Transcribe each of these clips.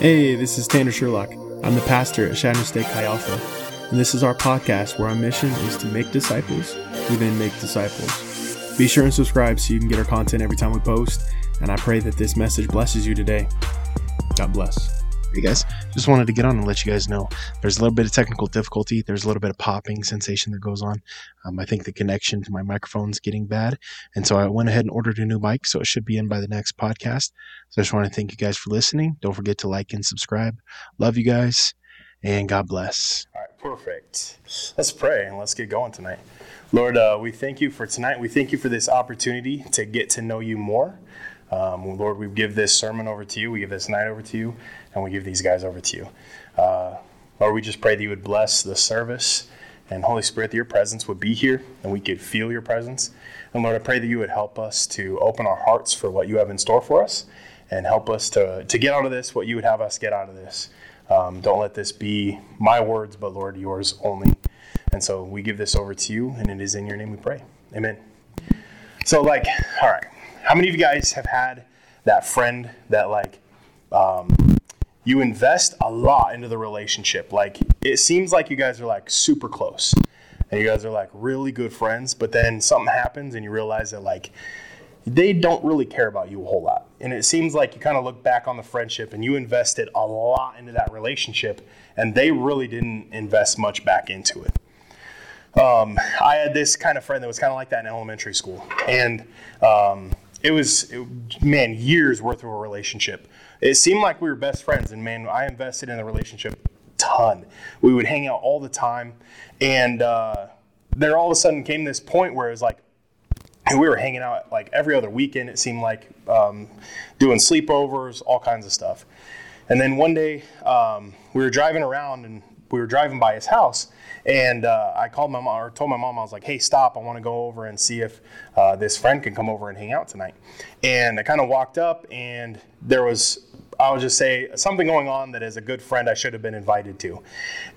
Hey, this is Tanner Sherlock. I'm the pastor at Shawnee State Chi Alpha, and this is our podcast where our mission is to make disciples who then make disciples. Be sure and subscribe so you can get our content every time we post, and I pray that this message blesses you today. God bless. Hey guys, just wanted to get on and let you guys know there's a little bit of technical difficulty. There's a little bit of popping sensation that goes on. Um, I think the connection to my microphone's getting bad. And so I went ahead and ordered a new mic, so it should be in by the next podcast. So I just want to thank you guys for listening. Don't forget to like and subscribe. Love you guys, and God bless. All right, perfect. Let's pray and let's get going tonight. Lord, uh, we thank you for tonight. We thank you for this opportunity to get to know you more. Um, Lord, we give this sermon over to you. We give this night over to you, and we give these guys over to you. Uh, Lord, we just pray that you would bless the service, and Holy Spirit, that your presence would be here, and we could feel your presence. And Lord, I pray that you would help us to open our hearts for what you have in store for us, and help us to, to get out of this what you would have us get out of this. Um, don't let this be my words, but Lord, yours only. And so we give this over to you, and it is in your name we pray. Amen. So, like, all right. How many of you guys have had that friend that like um, you invest a lot into the relationship? Like it seems like you guys are like super close, and you guys are like really good friends, but then something happens and you realize that like they don't really care about you a whole lot. And it seems like you kind of look back on the friendship and you invested a lot into that relationship, and they really didn't invest much back into it. Um, I had this kind of friend that was kind of like that in elementary school, and um, it was it, man years worth of a relationship. It seemed like we were best friends, and man, I invested in the relationship ton. We would hang out all the time, and uh, there all of a sudden came this point where it was like we were hanging out like every other weekend. It seemed like um, doing sleepovers, all kinds of stuff. And then one day um, we were driving around and we were driving by his house, and uh, I called my mom or told my mom I was like, "Hey, stop! I want to go over and see if uh, this friend can come over and hang out tonight." And I kind of walked up, and there was I'll just say something going on that as a good friend I should have been invited to.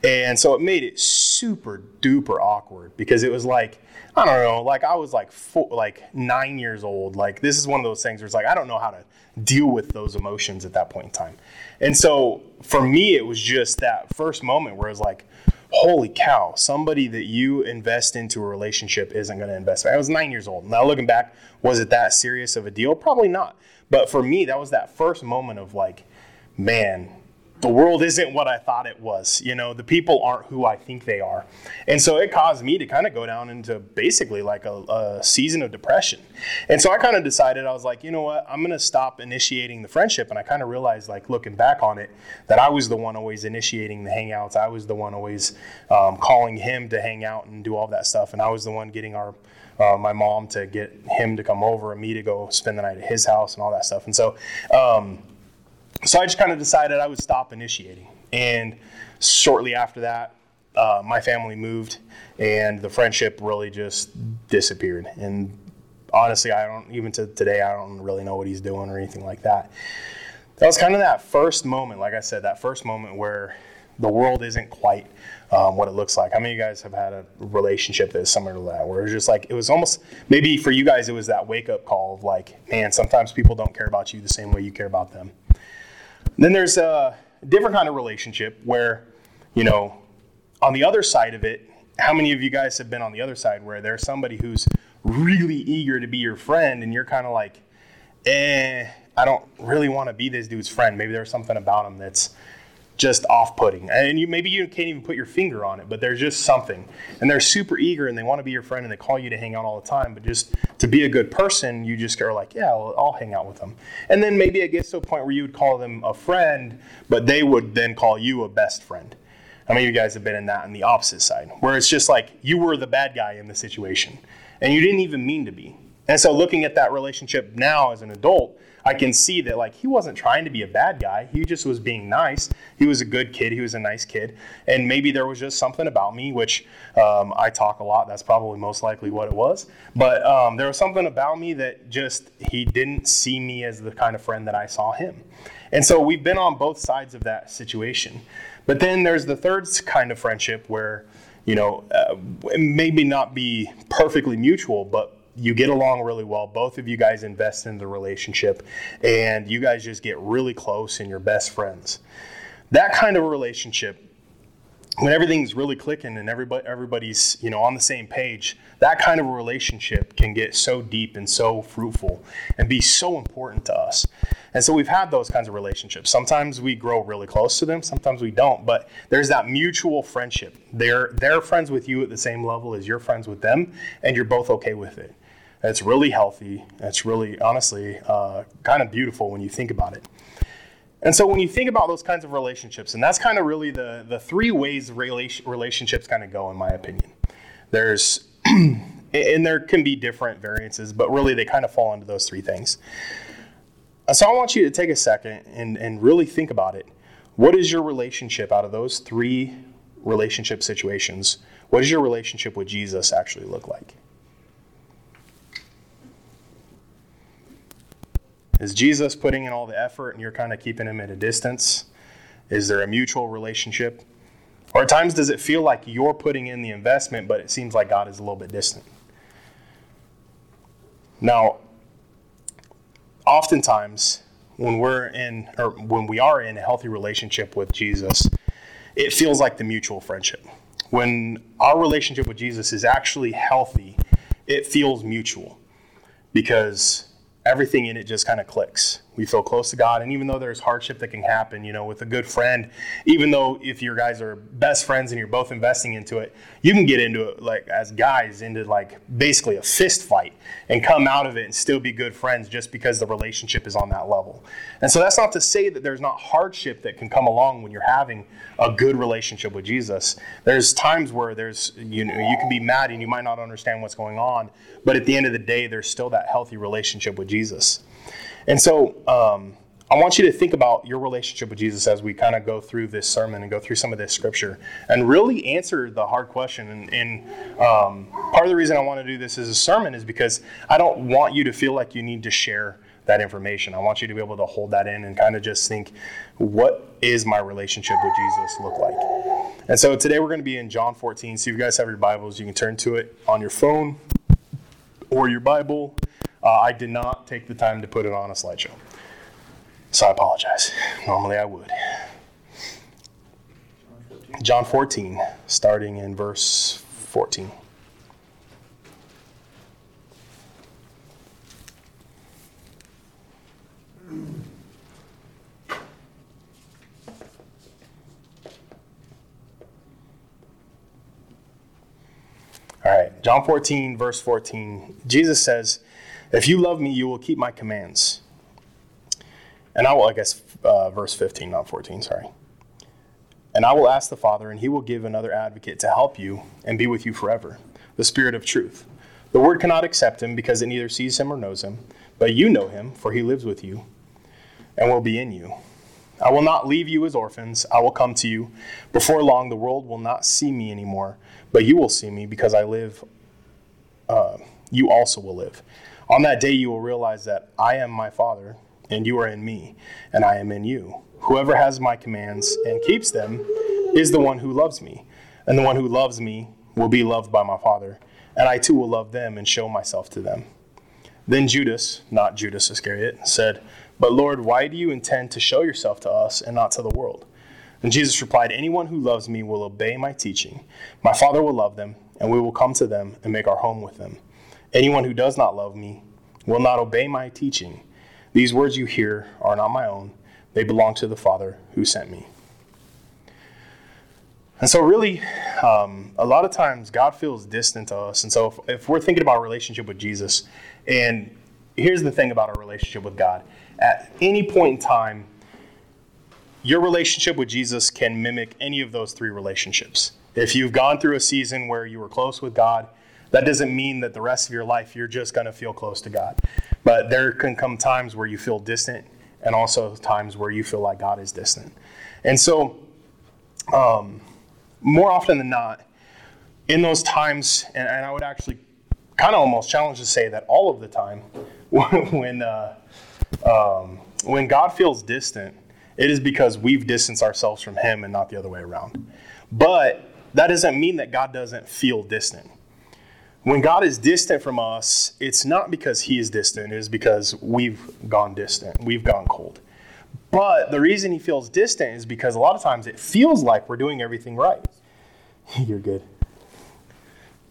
And so it made it super duper awkward because it was like, I don't know, like I was like four, like nine years old. Like this is one of those things where it's like I don't know how to deal with those emotions at that point in time. And so for me, it was just that first moment where it was like, holy cow, somebody that you invest into a relationship isn't going to invest. I was nine years old. Now looking back, was it that serious of a deal? Probably not. But for me, that was that first moment of like, man, the world isn't what I thought it was. You know, the people aren't who I think they are. And so it caused me to kind of go down into basically like a, a season of depression. And so I kind of decided, I was like, you know what, I'm going to stop initiating the friendship. And I kind of realized, like, looking back on it, that I was the one always initiating the hangouts. I was the one always um, calling him to hang out and do all that stuff. And I was the one getting our uh, my mom to get him to come over and me to go spend the night at his house and all that stuff. And so, um, so I just kind of decided I would stop initiating. And shortly after that, uh, my family moved, and the friendship really just disappeared. And honestly, I don't even to today I don't really know what he's doing or anything like that. That was kind of that first moment, like I said, that first moment where the world isn't quite um, what it looks like. How many of you guys have had a relationship that is similar to that, where it's just like it was almost maybe for you guys it was that wake up call of like, man, sometimes people don't care about you the same way you care about them. Then there's a different kind of relationship where, you know, on the other side of it, how many of you guys have been on the other side where there's somebody who's really eager to be your friend and you're kind of like, eh, I don't really want to be this dude's friend. Maybe there's something about him that's just off-putting. And you maybe you can't even put your finger on it but there's just something. And they're super eager and they want to be your friend and they call you to hang out all the time. But just to be a good person you just are like yeah well, i'll hang out with them. And then maybe it gets to a point where you would call them a friend but they would then call you a best friend. Many of you guys have been in that on the opposite side where it's just like you were the bad guy in the situation and you didn't even mean to be? And so looking at that relationship now as an adult I can see that like he wasn't trying to be a bad guy. He just was being nice. He was a good kid. He was a nice kid. And maybe there was just something about me, which um, I talk a lot. That's probably most likely what it was. But um, there was something about me that just he didn't see me as the kind of friend that I saw him. And so we've been on both sides of that situation. But then there's the third kind of friendship where, you know, uh, maybe not be perfectly mutual, but you get along really well. Both of you guys invest in the relationship, and you guys just get really close and you're best friends. That kind of relationship when everything's really clicking and everybody everybody's you know on the same page that kind of relationship can get so deep and so fruitful and be so important to us and so we've had those kinds of relationships sometimes we grow really close to them sometimes we don't but there's that mutual friendship they're they're friends with you at the same level as you're friends with them and you're both okay with it it's really healthy it's really honestly uh, kind of beautiful when you think about it and so when you think about those kinds of relationships, and that's kind of really the, the three ways relationships kind of go, in my opinion. There's, and there can be different variances, but really they kind of fall into those three things. So I want you to take a second and, and really think about it. What is your relationship out of those three relationship situations? What does your relationship with Jesus actually look like? Is Jesus putting in all the effort and you're kind of keeping him at a distance? Is there a mutual relationship? Or at times does it feel like you're putting in the investment, but it seems like God is a little bit distant? Now, oftentimes when we're in or when we are in a healthy relationship with Jesus, it feels like the mutual friendship. When our relationship with Jesus is actually healthy, it feels mutual because everything in it just kind of clicks. We feel close to God, and even though there's hardship that can happen, you know, with a good friend, even though if your guys are best friends and you're both investing into it, you can get into it like as guys into like basically a fist fight and come out of it and still be good friends just because the relationship is on that level. And so that's not to say that there's not hardship that can come along when you're having a good relationship with Jesus. There's times where there's you know you can be mad and you might not understand what's going on, but at the end of the day, there's still that healthy relationship with Jesus. And so um, I want you to think about your relationship with Jesus as we kind of go through this sermon and go through some of this scripture and really answer the hard question. And, and um, part of the reason I want to do this as a sermon is because I don't want you to feel like you need to share that information. I want you to be able to hold that in and kind of just think, what is my relationship with Jesus look like? And so today we're going to be in John 14. So if you guys have your Bibles, you can turn to it on your phone or your Bible. Uh, I did not take the time to put it on a slideshow. So I apologize. Normally I would. John 14, starting in verse 14. All right, John 14, verse 14. Jesus says, If you love me, you will keep my commands. And I will, I guess, uh, verse 15, not 14, sorry. And I will ask the Father, and he will give another advocate to help you and be with you forever, the Spirit of truth. The Word cannot accept him because it neither sees him or knows him, but you know him, for he lives with you and will be in you. I will not leave you as orphans. I will come to you. Before long, the world will not see me anymore, but you will see me because I live. Uh, you also will live. On that day, you will realize that I am my Father, and you are in me, and I am in you. Whoever has my commands and keeps them is the one who loves me, and the one who loves me will be loved by my Father, and I too will love them and show myself to them. Then Judas, not Judas Iscariot, said, but Lord, why do you intend to show yourself to us and not to the world? And Jesus replied, Anyone who loves me will obey my teaching. My Father will love them, and we will come to them and make our home with them. Anyone who does not love me will not obey my teaching. These words you hear are not my own, they belong to the Father who sent me. And so, really, um, a lot of times God feels distant to us. And so, if, if we're thinking about relationship with Jesus, and here's the thing about our relationship with God at any point in time, your relationship with Jesus can mimic any of those three relationships. If you've gone through a season where you were close with God, that doesn't mean that the rest of your life you're just going to feel close to God. But there can come times where you feel distant and also times where you feel like God is distant. And so, um, more often than not, in those times, and, and I would actually kind of almost challenge to say that all of the time, when uh, um, when God feels distant, it is because we've distanced ourselves from Him and not the other way around. But that doesn't mean that God doesn't feel distant. When God is distant from us, it's not because He is distant, it is because we've gone distant, we've gone cold. But the reason He feels distant is because a lot of times it feels like we're doing everything right. You're good.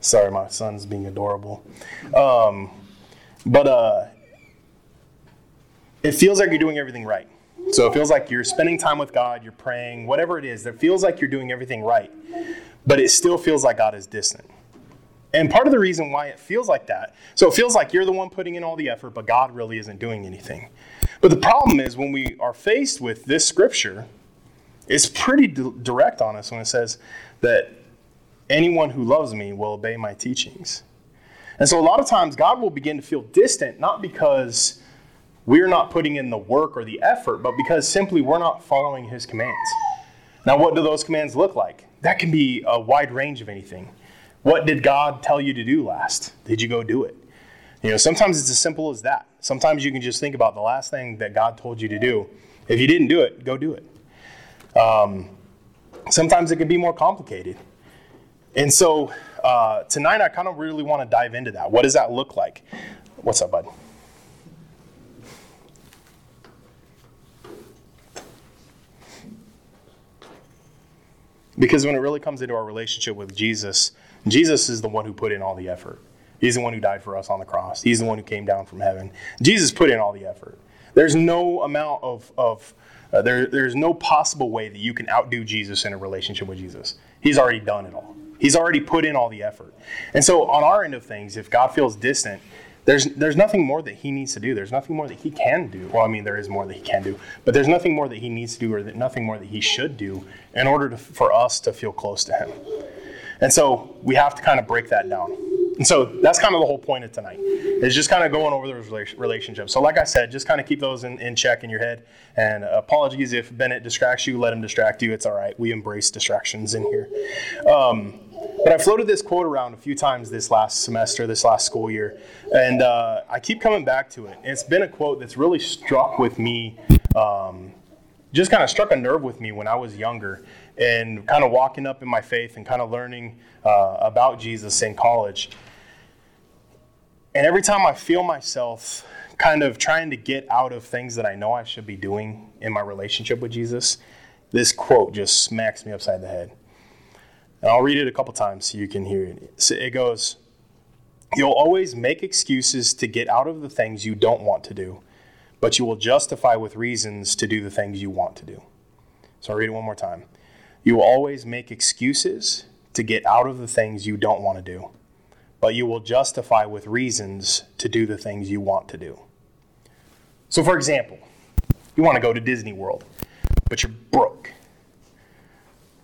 Sorry, my son's being adorable. Um, but uh, it feels like you're doing everything right. So it feels like you're spending time with God, you're praying, whatever it is, it feels like you're doing everything right. But it still feels like God is distant. And part of the reason why it feels like that, so it feels like you're the one putting in all the effort, but God really isn't doing anything. But the problem is when we are faced with this scripture, it's pretty d- direct on us when it says that anyone who loves me will obey my teachings. And so a lot of times God will begin to feel distant, not because we're not putting in the work or the effort, but because simply we're not following his commands. Now, what do those commands look like? That can be a wide range of anything. What did God tell you to do last? Did you go do it? You know, sometimes it's as simple as that. Sometimes you can just think about the last thing that God told you to do. If you didn't do it, go do it. Um, sometimes it can be more complicated. And so uh, tonight, I kind of really want to dive into that. What does that look like? What's up, bud? Because when it really comes into our relationship with Jesus, Jesus is the one who put in all the effort. He's the one who died for us on the cross. He's the one who came down from heaven. Jesus put in all the effort. There's no amount of, of uh, there, there's no possible way that you can outdo Jesus in a relationship with Jesus. He's already done it all. He's already put in all the effort. And so, on our end of things, if God feels distant, there's, there's nothing more that he needs to do. There's nothing more that he can do. Well, I mean, there is more that he can do, but there's nothing more that he needs to do or that nothing more that he should do in order to, for us to feel close to him. And so we have to kind of break that down. And so that's kind of the whole point of tonight, is just kind of going over those relationships. So, like I said, just kind of keep those in, in check in your head. And apologies if Bennett distracts you, let him distract you. It's all right. We embrace distractions in here. Um, but I floated this quote around a few times this last semester, this last school year, and uh, I keep coming back to it. It's been a quote that's really struck with me, um, just kind of struck a nerve with me when I was younger and kind of walking up in my faith and kind of learning uh, about Jesus in college. And every time I feel myself kind of trying to get out of things that I know I should be doing in my relationship with Jesus, this quote just smacks me upside the head. And I'll read it a couple times so you can hear it. So It goes, You'll always make excuses to get out of the things you don't want to do, but you will justify with reasons to do the things you want to do. So I'll read it one more time. You will always make excuses to get out of the things you don't want to do, but you will justify with reasons to do the things you want to do. So, for example, you want to go to Disney World, but you're broke.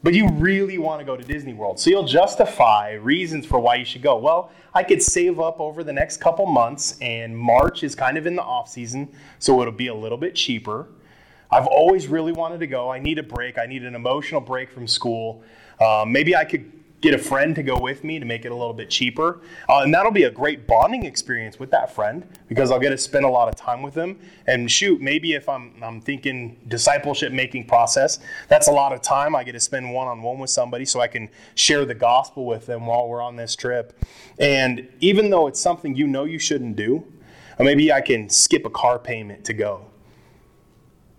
But you really want to go to Disney World. So you'll justify reasons for why you should go. Well, I could save up over the next couple months, and March is kind of in the off season, so it'll be a little bit cheaper. I've always really wanted to go. I need a break. I need an emotional break from school. Um, maybe I could get a friend to go with me to make it a little bit cheaper. Uh, and that'll be a great bonding experience with that friend because I'll get to spend a lot of time with them. And shoot, maybe if I'm, I'm thinking discipleship making process, that's a lot of time. I get to spend one on one with somebody so I can share the gospel with them while we're on this trip. And even though it's something you know you shouldn't do, or maybe I can skip a car payment to go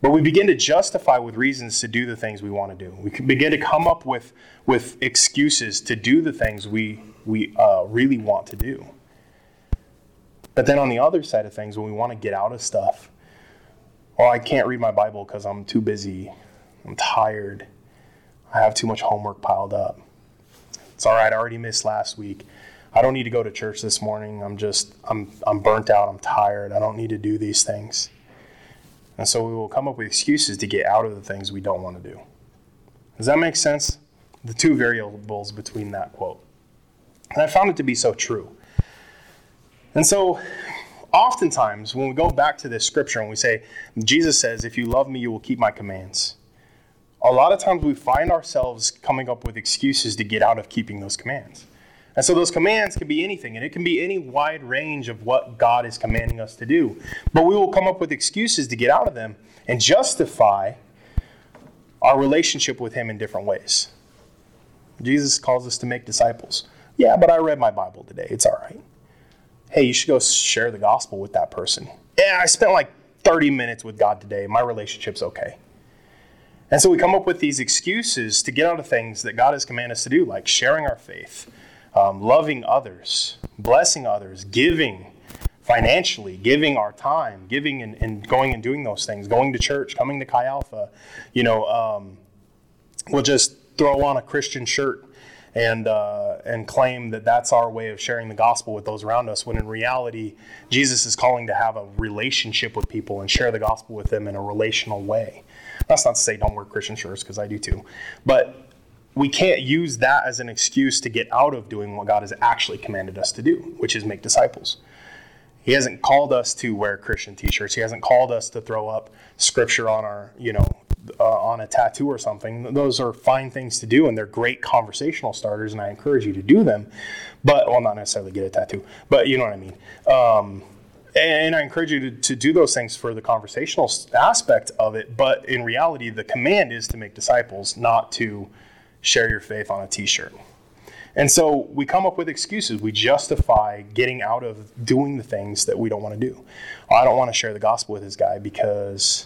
but we begin to justify with reasons to do the things we want to do. We begin to come up with, with excuses to do the things we, we uh, really want to do. But then on the other side of things, when we want to get out of stuff, oh, I can't read my Bible because I'm too busy. I'm tired. I have too much homework piled up. It's all right. I already missed last week. I don't need to go to church this morning. I'm just, I'm, I'm burnt out. I'm tired. I don't need to do these things. And so we will come up with excuses to get out of the things we don't want to do. Does that make sense? The two variables between that quote. And I found it to be so true. And so, oftentimes, when we go back to this scripture and we say, Jesus says, If you love me, you will keep my commands. A lot of times we find ourselves coming up with excuses to get out of keeping those commands. And so those commands can be anything, and it can be any wide range of what God is commanding us to do. But we will come up with excuses to get out of them and justify our relationship with Him in different ways. Jesus calls us to make disciples. Yeah, but I read my Bible today. It's all right. Hey, you should go share the gospel with that person. Yeah, I spent like 30 minutes with God today. My relationship's okay. And so we come up with these excuses to get out of things that God has commanded us to do, like sharing our faith, um, loving others, blessing others, giving financially, giving our time, giving and, and, going and doing those things, going to church, coming to Chi Alpha. You know, um, we'll just throw on a Christian shirt and uh, and claim that that's our way of sharing the gospel with those around us. When in reality, Jesus is calling to have a relationship with people and share the gospel with them in a relational way. That's not to say don't wear Christian shirts because I do too, but we can't use that as an excuse to get out of doing what God has actually commanded us to do, which is make disciples. He hasn't called us to wear Christian t-shirts. He hasn't called us to throw up scripture on our, you know, uh, on a tattoo or something. Those are fine things to do, and they're great conversational starters, and I encourage you to do them. But well, not necessarily get a tattoo, but you know what I mean. Um, and I encourage you to, to do those things for the conversational aspect of it. But in reality, the command is to make disciples, not to share your faith on a t shirt. And so we come up with excuses. We justify getting out of doing the things that we don't want to do. I don't want to share the gospel with this guy because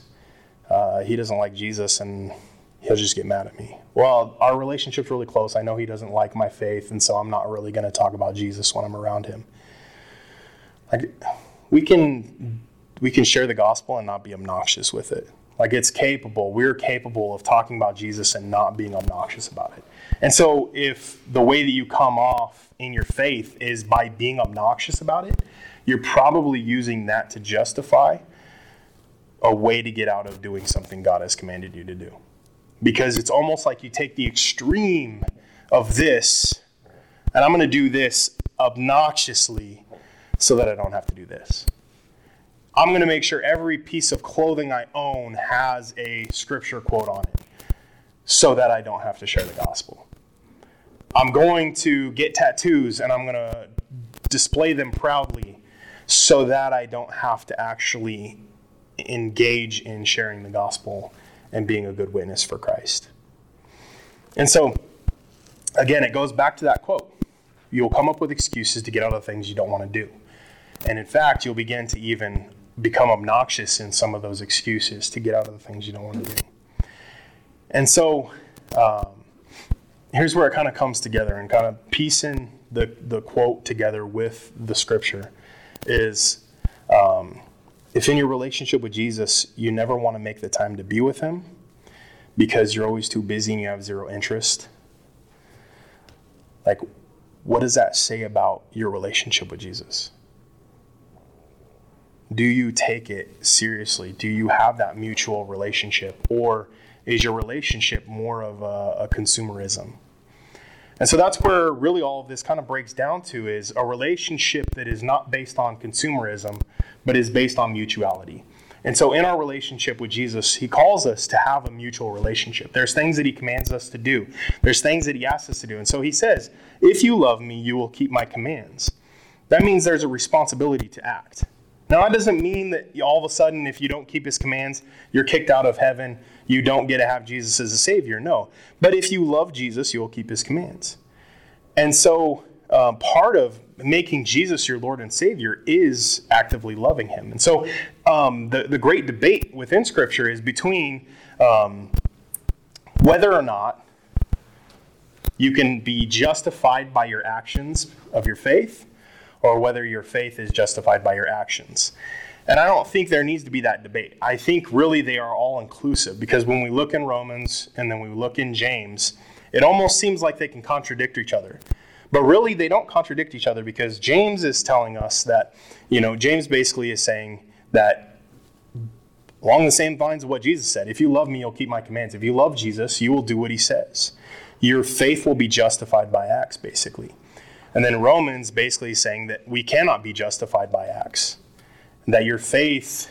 uh, he doesn't like Jesus and he'll just get mad at me. Well, our relationship's really close. I know he doesn't like my faith, and so I'm not really going to talk about Jesus when I'm around him. Like, we can we can share the gospel and not be obnoxious with it. Like it's capable. We're capable of talking about Jesus and not being obnoxious about it. And so if the way that you come off in your faith is by being obnoxious about it, you're probably using that to justify a way to get out of doing something God has commanded you to do. Because it's almost like you take the extreme of this, and I'm going to do this obnoxiously so that I don't have to do this. I'm going to make sure every piece of clothing I own has a scripture quote on it so that I don't have to share the gospel. I'm going to get tattoos and I'm going to display them proudly so that I don't have to actually engage in sharing the gospel and being a good witness for Christ. And so, again, it goes back to that quote. You'll come up with excuses to get out of things you don't want to do. And in fact, you'll begin to even become obnoxious in some of those excuses to get out of the things you don't want to do. And so um, here's where it kind of comes together and kind of piecing the, the quote together with the scripture is um, if in your relationship with Jesus, you never want to make the time to be with him because you're always too busy and you have zero interest, like, what does that say about your relationship with Jesus? Do you take it seriously? Do you have that mutual relationship? Or is your relationship more of a, a, consumerism? And so that's where really all of this kind of breaks down to is a relationship that is not based on consumerism, but is based on mutuality. And so in our relationship with Jesus, he calls us to have a mutual relationship. There's things that he commands us to do. There's things that he asks us to do. And so he says, "If you love me, you will keep my commands." That means there's a responsibility to act. Now, that doesn't mean that all of a sudden, if you don't keep his commands, you're kicked out of heaven. You don't get to have Jesus as a Savior. No. But if you love Jesus, you'll keep his commands. And so, um, part of making Jesus your Lord and Savior is actively loving him. And so, um, the, the great debate within Scripture is between um, whether or not you can be justified by your actions of your faith or whether your faith is justified by your actions. And I don't think there needs to be that debate. I think really they are all inclusive because when we look in Romans and then we look in James, it almost seems like they can contradict each other. But really, they don't contradict each other because James is telling us that, you know, James basically is saying that along the same lines of what Jesus said if you love me, you'll keep my commands. If you love Jesus, you will do what he says. Your faith will be justified by acts, basically. And then Romans basically saying that we cannot be justified by acts, that your faith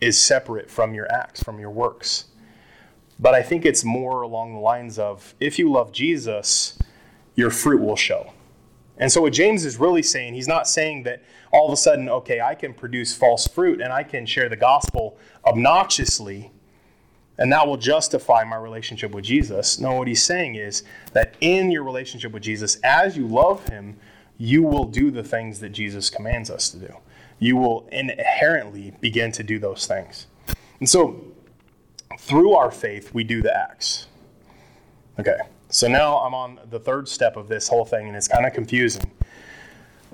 is separate from your acts, from your works. But I think it's more along the lines of if you love Jesus, your fruit will show. And so, what James is really saying, he's not saying that all of a sudden, okay, I can produce false fruit and I can share the gospel obnoxiously and that will justify my relationship with Jesus. No, what he's saying is that in your relationship with Jesus, as you love him, you will do the things that Jesus commands us to do. You will inherently begin to do those things. And so, through our faith, we do the acts. Okay, so now I'm on the third step of this whole thing, and it's kind of confusing.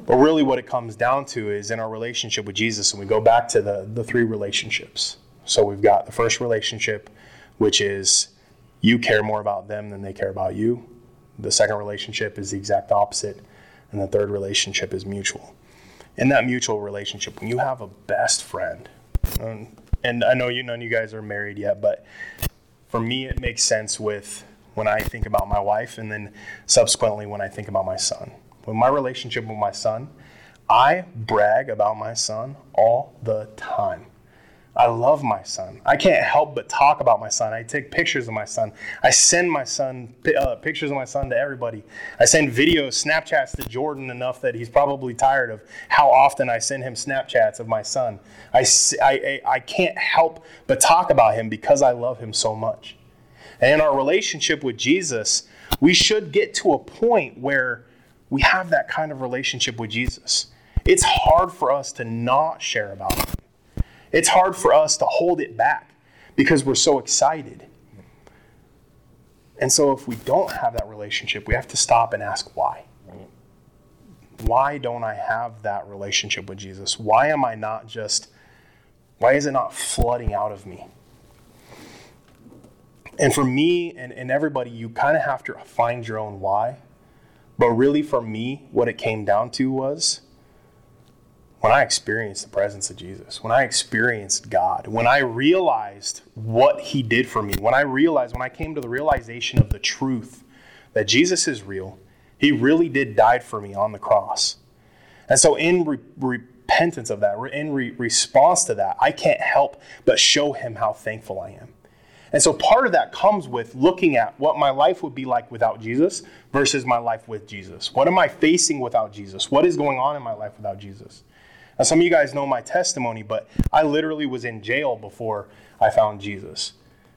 But really, what it comes down to is in our relationship with Jesus, and we go back to the, the three relationships. So we've got the first relationship, which is you care more about them than they care about you. The second relationship is the exact opposite. And the third relationship is mutual. In that mutual relationship, when you have a best friend, and I know you none of you guys are married yet, but for me, it makes sense with when I think about my wife, and then subsequently when I think about my son. When my relationship with my son, I brag about my son all the time. I love my son. I can't help but talk about my son. I take pictures of my son. I send my son uh, pictures of my son to everybody. I send videos, Snapchats to Jordan enough that he's probably tired of how often I send him Snapchats of my son. I, I, I can't help but talk about him because I love him so much. And in our relationship with Jesus, we should get to a point where we have that kind of relationship with Jesus. It's hard for us to not share about him. It's hard for us to hold it back because we're so excited. And so, if we don't have that relationship, we have to stop and ask why. Why don't I have that relationship with Jesus? Why am I not just, why is it not flooding out of me? And for me and, and everybody, you kind of have to find your own why. But really, for me, what it came down to was when I experienced the presence of Jesus, when I experienced God, when I realized what He did for me, when I realized, when I came to the realization of the truth that Jesus is real, He really did die for me on the cross. And so, in re- repentance of that, in re- response to that, I can't help but show Him how thankful I am. And so, part of that comes with looking at what my life would be like without Jesus versus my life with Jesus. What am I facing without Jesus? What is going on in my life without Jesus? Now, some of you guys know my testimony, but I literally was in jail before I found Jesus.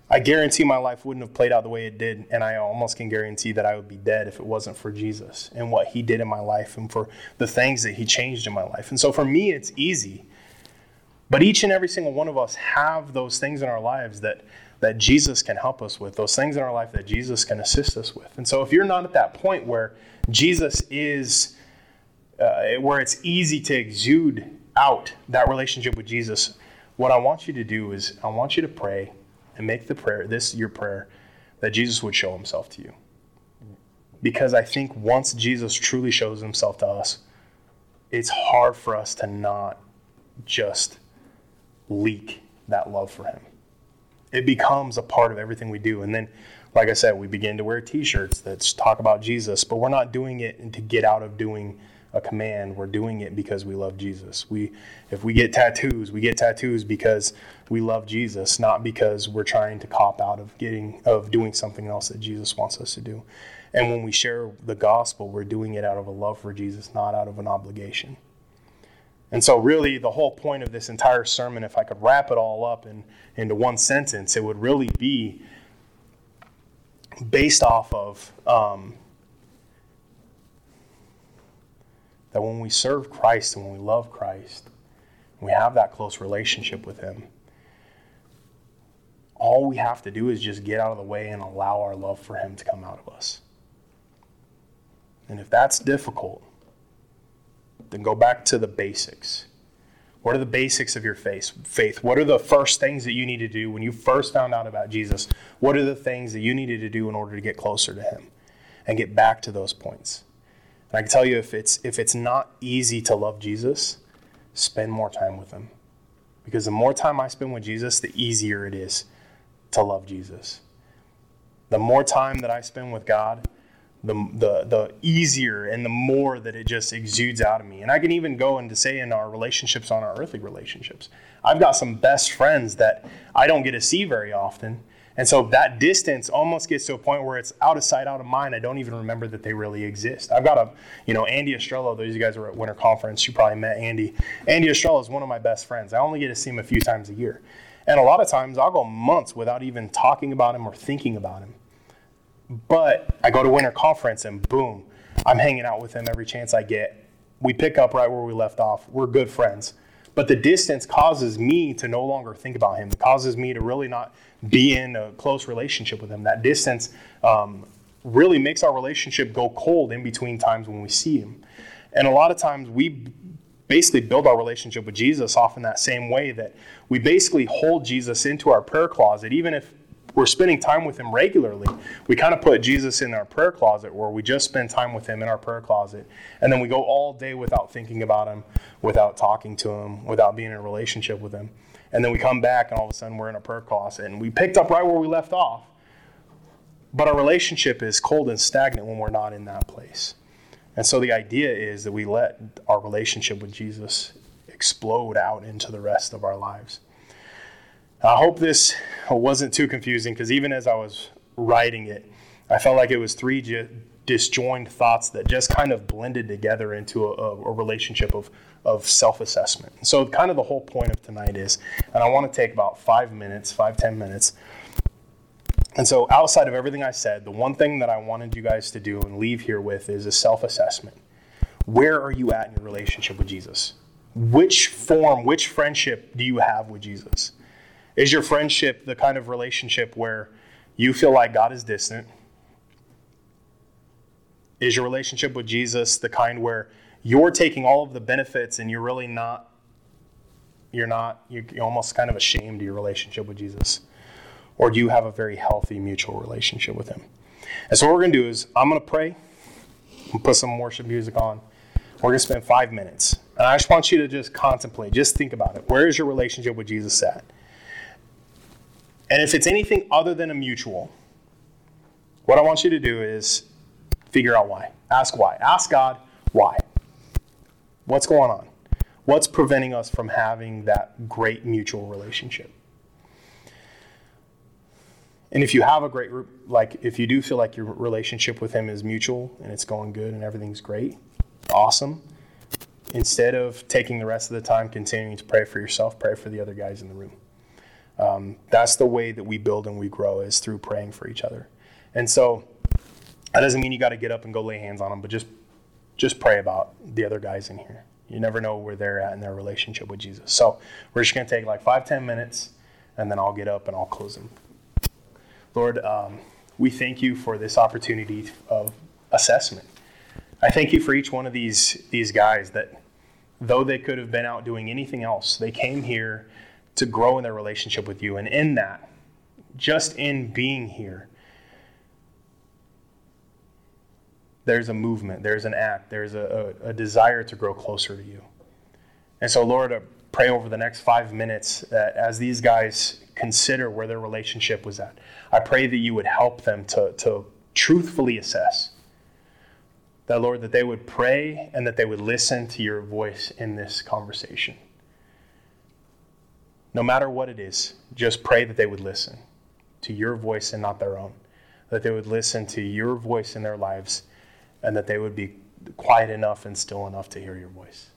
I guarantee my life wouldn't have played out the way it did, and I almost can guarantee that I would be dead if it wasn't for Jesus and what He did in my life and for the things that He changed in my life. And so for me, it's easy. But each and every single one of us have those things in our lives that, that Jesus can help us with, those things in our life that Jesus can assist us with. And so if you're not at that point where Jesus is uh, where it's easy to exude out that relationship with Jesus, what I want you to do is I want you to pray and make the prayer, this your prayer, that Jesus would show himself to you. Because I think once Jesus truly shows himself to us, it's hard for us to not just leak that love for him. It becomes a part of everything we do. And then, like I said, we begin to wear t shirts that talk about Jesus, but we're not doing it to get out of doing a command. We're doing it because we love Jesus. We, if we get tattoos, we get tattoos because we love Jesus, not because we're trying to cop out of getting of doing something else that Jesus wants us to do. And when we share the gospel, we're doing it out of a love for Jesus, not out of an obligation. And so, really, the whole point of this entire sermon, if I could wrap it all up in, into one sentence, it would really be based off of um, that when we serve Christ and when we love Christ, we have that close relationship with Him, all we have to do is just get out of the way and allow our love for Him to come out of us. And if that's difficult, then go back to the basics. What are the basics of your faith? Faith. What are the first things that you need to do when you first found out about Jesus? What are the things that you needed to do in order to get closer to Him and get back to those points? And I can tell you if it's if it's not easy to love Jesus, spend more time with him. Because the more time I spend with Jesus, the easier it is to love Jesus. The more time that I spend with God, the, the, the easier and the more that it just exudes out of me. And I can even go into say in our relationships, on our earthly relationships. I've got some best friends that I don't get to see very often. And so that distance almost gets to a point where it's out of sight, out of mind. I don't even remember that they really exist. I've got a, you know, Andy Estrella, those you guys were at Winter Conference, you probably met Andy. Andy Estrella is one of my best friends. I only get to see him a few times a year. And a lot of times I'll go months without even talking about him or thinking about him. But I go to winter conference and boom, I'm hanging out with him every chance I get. We pick up right where we left off. We're good friends. But the distance causes me to no longer think about him. It causes me to really not be in a close relationship with him. That distance um, really makes our relationship go cold in between times when we see him. And a lot of times we basically build our relationship with Jesus off in that same way that we basically hold Jesus into our prayer closet, even if we're spending time with him regularly. We kind of put Jesus in our prayer closet where we just spend time with him in our prayer closet. And then we go all day without thinking about him, without talking to him, without being in a relationship with him. And then we come back and all of a sudden we're in a prayer closet and we picked up right where we left off. But our relationship is cold and stagnant when we're not in that place. And so the idea is that we let our relationship with Jesus explode out into the rest of our lives. I hope this wasn't too confusing because even as I was writing it, I felt like it was three disjoined thoughts that just kind of blended together into a, a relationship of, of self assessment. So, kind of the whole point of tonight is, and I want to take about five minutes, five, ten minutes. And so, outside of everything I said, the one thing that I wanted you guys to do and leave here with is a self assessment. Where are you at in your relationship with Jesus? Which form, which friendship do you have with Jesus? Is your friendship the kind of relationship where you feel like God is distant? Is your relationship with Jesus the kind where you're taking all of the benefits and you're really not you're not you're almost kind of ashamed of your relationship with Jesus? Or do you have a very healthy mutual relationship with him? And so what we're going to do is I'm going to pray and put some worship music on. We're going to spend 5 minutes. And I just want you to just contemplate, just think about it. Where is your relationship with Jesus at? And if it's anything other than a mutual, what I want you to do is figure out why. Ask why. Ask God why. What's going on? What's preventing us from having that great mutual relationship? And if you have a great, like, if you do feel like your relationship with Him is mutual and it's going good and everything's great, awesome. Instead of taking the rest of the time continuing to pray for yourself, pray for the other guys in the room. Um, that's the way that we build and we grow is through praying for each other. And so that doesn't mean you got to get up and go lay hands on them, but just just pray about the other guys in here. You never know where they're at in their relationship with Jesus. So we're just going to take like five, ten minutes, and then I'll get up and I'll close them. Lord, um, we thank you for this opportunity of assessment. I thank you for each one of these these guys that, though they could have been out doing anything else, they came here to grow in their relationship with you. And in that, just in being here, there's a movement, there's an act, there's a, a, a desire to grow closer to you. And so, Lord, I pray over the next five minutes that as these guys consider where their relationship was at, I pray that you would help them to, to truthfully assess. That, Lord, that they would pray and that they would listen to your voice in this conversation no matter what it is, just pray that they would listen to your voice and not their own. That they would listen to your voice in their lives and that they would be quiet enough and still enough to hear your voice.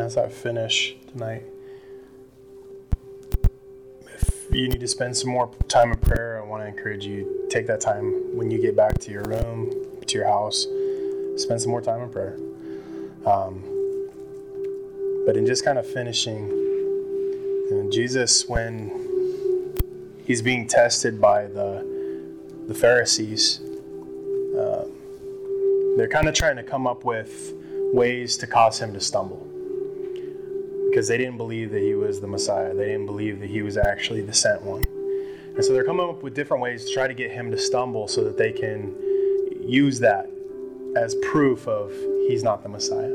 And as I finish tonight, if you need to spend some more time in prayer, I want to encourage you take that time when you get back to your room, to your house, spend some more time in prayer. Um, but in just kind of finishing, you know, Jesus, when he's being tested by the the Pharisees, uh, they're kind of trying to come up with ways to cause him to stumble because they didn't believe that he was the Messiah. They didn't believe that he was actually the sent one. And so they're coming up with different ways to try to get him to stumble so that they can use that as proof of he's not the Messiah.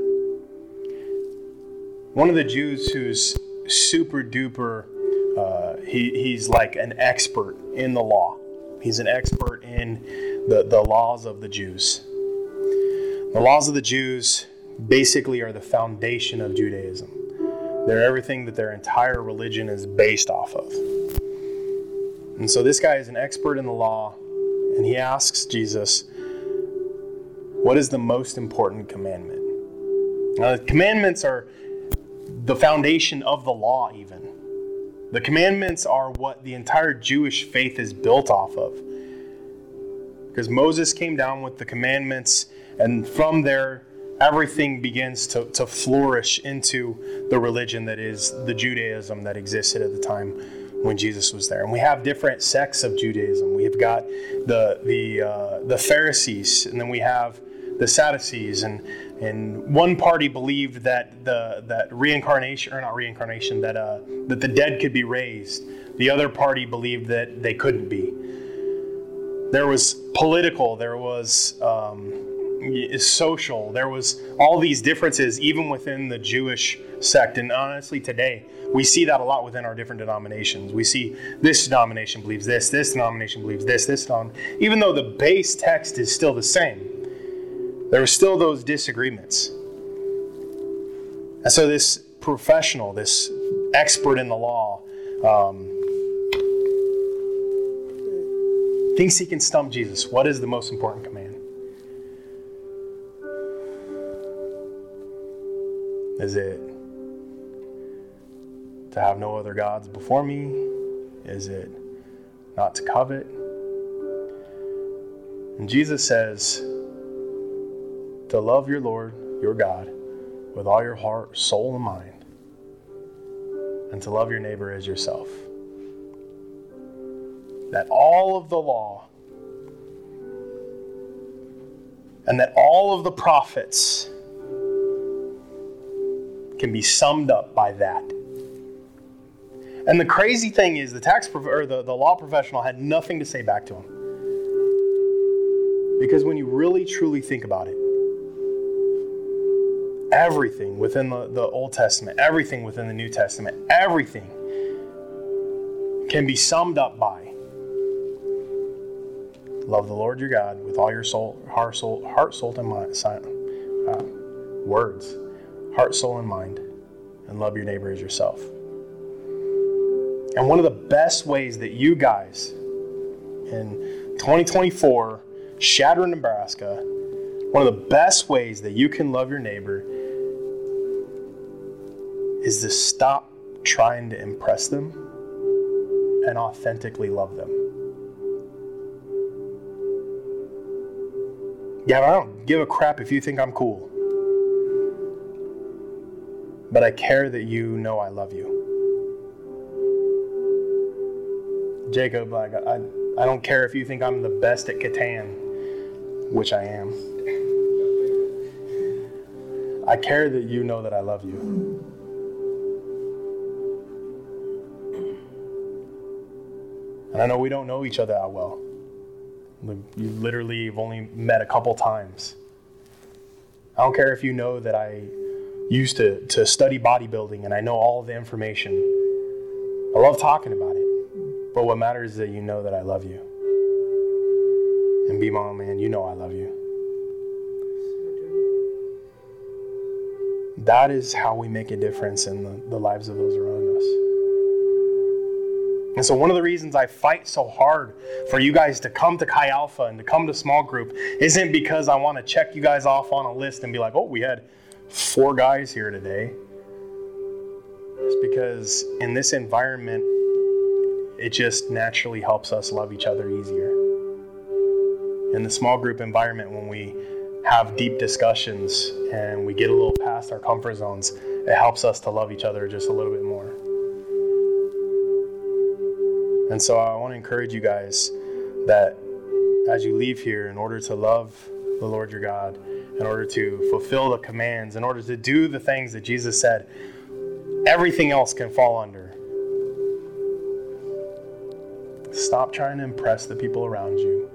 One of the Jews who's super duper, uh, he, he's like an expert in the law. He's an expert in the, the laws of the Jews. The laws of the Jews basically are the foundation of Judaism. They're everything that their entire religion is based off of. And so this guy is an expert in the law, and he asks Jesus, What is the most important commandment? Now, the commandments are the foundation of the law, even. The commandments are what the entire Jewish faith is built off of. Because Moses came down with the commandments, and from there, everything begins to, to flourish into the religion that is the Judaism that existed at the time when Jesus was there. And we have different sects of Judaism. We've got the the uh, the Pharisees, and then we have the Sadducees, and and one party believed that the that reincarnation or not reincarnation that uh, that the dead could be raised. The other party believed that they couldn't be. There was political. There was um, social. There was all these differences even within the Jewish sect. And honestly, today we see that a lot within our different denominations. We see this denomination believes this, this denomination believes this, this denomination. Even though the base text is still the same, there are still those disagreements. And so this professional, this expert in the law, um, thinks he can stump Jesus. What is the most important command? Is it to have no other gods before me? Is it not to covet? And Jesus says to love your Lord, your God, with all your heart, soul, and mind, and to love your neighbor as yourself. That all of the law and that all of the prophets can be summed up by that. And the crazy thing is, the tax prof- or the, the law professional had nothing to say back to him. Because when you really truly think about it, everything within the, the Old Testament, everything within the New Testament, everything can be summed up by love the Lord your God with all your soul, heart, soul, heart, soul, and mind. Uh, words heart, soul, and mind, and love your neighbor as yourself. And one of the best ways that you guys in 2024, Chadron, Nebraska, one of the best ways that you can love your neighbor is to stop trying to impress them and authentically love them. Yeah, I don't give a crap if you think I'm cool but I care that you know I love you. Jacob, like I, I don't care if you think I'm the best at Catan, which I am. I care that you know that I love you. And I know we don't know each other that well. You literally have only met a couple times. I don't care if you know that I used to, to study bodybuilding and I know all the information. I love talking about it. But what matters is that you know that I love you. And be mom, man, you know I love you. That is how we make a difference in the, the lives of those around us. And so, one of the reasons I fight so hard for you guys to come to Chi Alpha and to come to small group isn't because I want to check you guys off on a list and be like, oh, we had four guys here today. is because in this environment, it just naturally helps us love each other easier. In the small group environment, when we have deep discussions and we get a little past our comfort zones, it helps us to love each other just a little bit more. And so I want to encourage you guys that as you leave here, in order to love the Lord your God, in order to fulfill the commands, in order to do the things that Jesus said, everything else can fall under. Stop trying to impress the people around you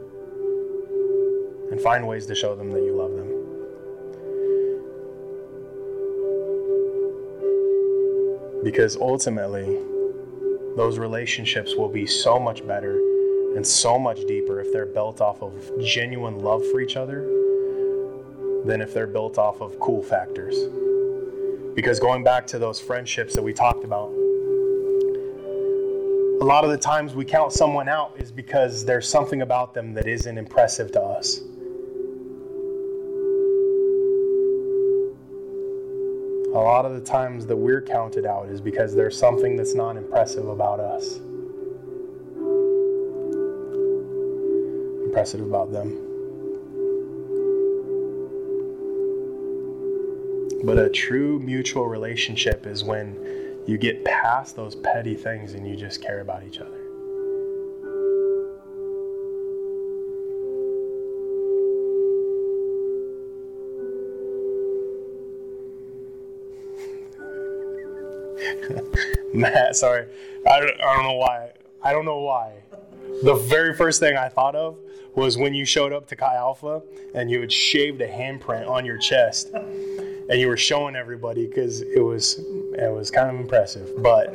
and find ways to show them that you love them. Because ultimately, those relationships will be so much better and so much deeper if they're built off of genuine love for each other than if they're built off of cool factors. Because going back to those friendships that we talked about, a lot of the times we count someone out is because there's something about them that isn't impressive to us. A lot of the times that we're counted out is because there's something that's not impressive about us. Impressive about them. But a true mutual relationship is when you get past those petty things and you just care about each other. Matt, sorry. I don't, I don't know why. I don't know why. The very first thing I thought of was when you showed up to Chi Alpha and you had shaved a handprint on your chest and you were showing everybody because it was it was kind of impressive. But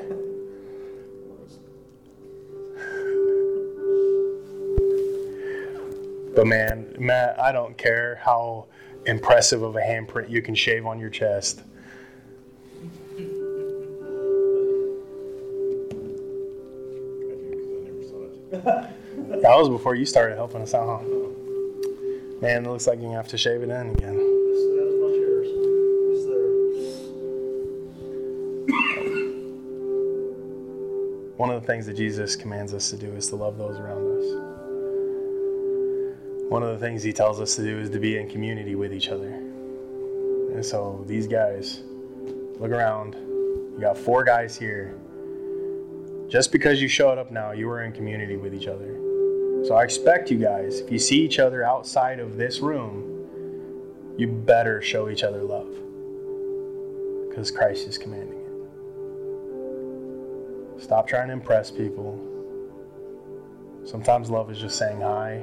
but man, Matt, I don't care how impressive of a handprint you can shave on your chest. That was before you started helping us out, huh? Man, it looks like you're gonna have to shave it in again. One of the things that Jesus commands us to do is to love those around us. One of the things he tells us to do is to be in community with each other. And so these guys, look around. You got four guys here. Just because you showed up now, you were in community with each other. So I expect you guys, if you see each other outside of this room, you better show each other love. Because Christ is commanding. Stop trying to impress people. Sometimes love is just saying hi.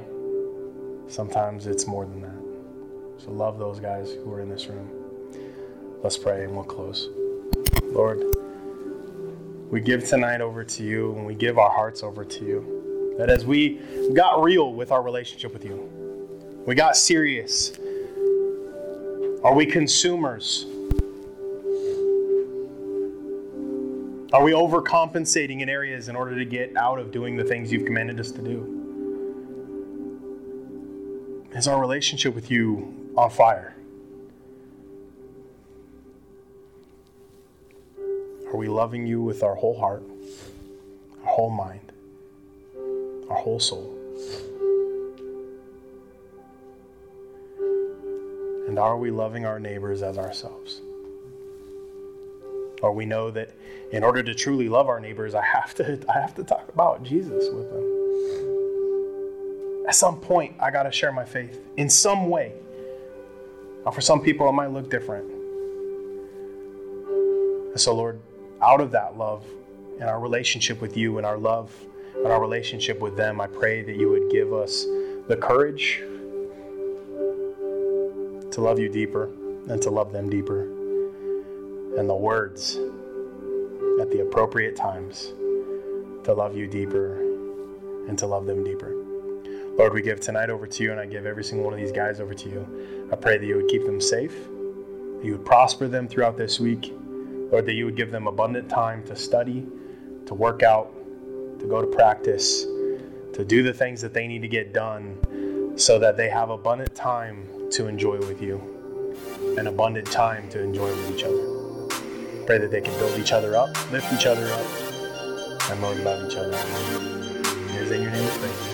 Sometimes it's more than that. So love those guys who are in this room. Let's pray and we'll close. Lord, we give tonight over to you and we give our hearts over to you. That as we got real with our relationship with you, we got serious. Are we consumers? Are we overcompensating in areas in order to get out of doing the things you've commanded us to do? Is our relationship with you on fire? Are we loving you with our whole heart, our whole mind, our whole soul? And are we loving our neighbors as ourselves? Or we know that in order to truly love our neighbors, I have to I have to talk about Jesus with them. At some point, I got to share my faith in some way. Now, for some people, it might look different. And so, Lord, out of that love and our relationship with you and our love and our relationship with them, I pray that you would give us the courage to love you deeper and to love them deeper, and the words at the appropriate times to love you deeper and to love them deeper. Lord, we give tonight over to you, and I give every single one of these guys over to you. I pray that you would keep them safe, you would prosper them throughout this week, Lord, that you would give them abundant time to study, to work out, to go to practice, to do the things that they need to get done so that they have abundant time to enjoy with you and abundant time to enjoy with each other. Pray that they can build each other up, lift each other up, and Lord, love each other. It is in your name we pray.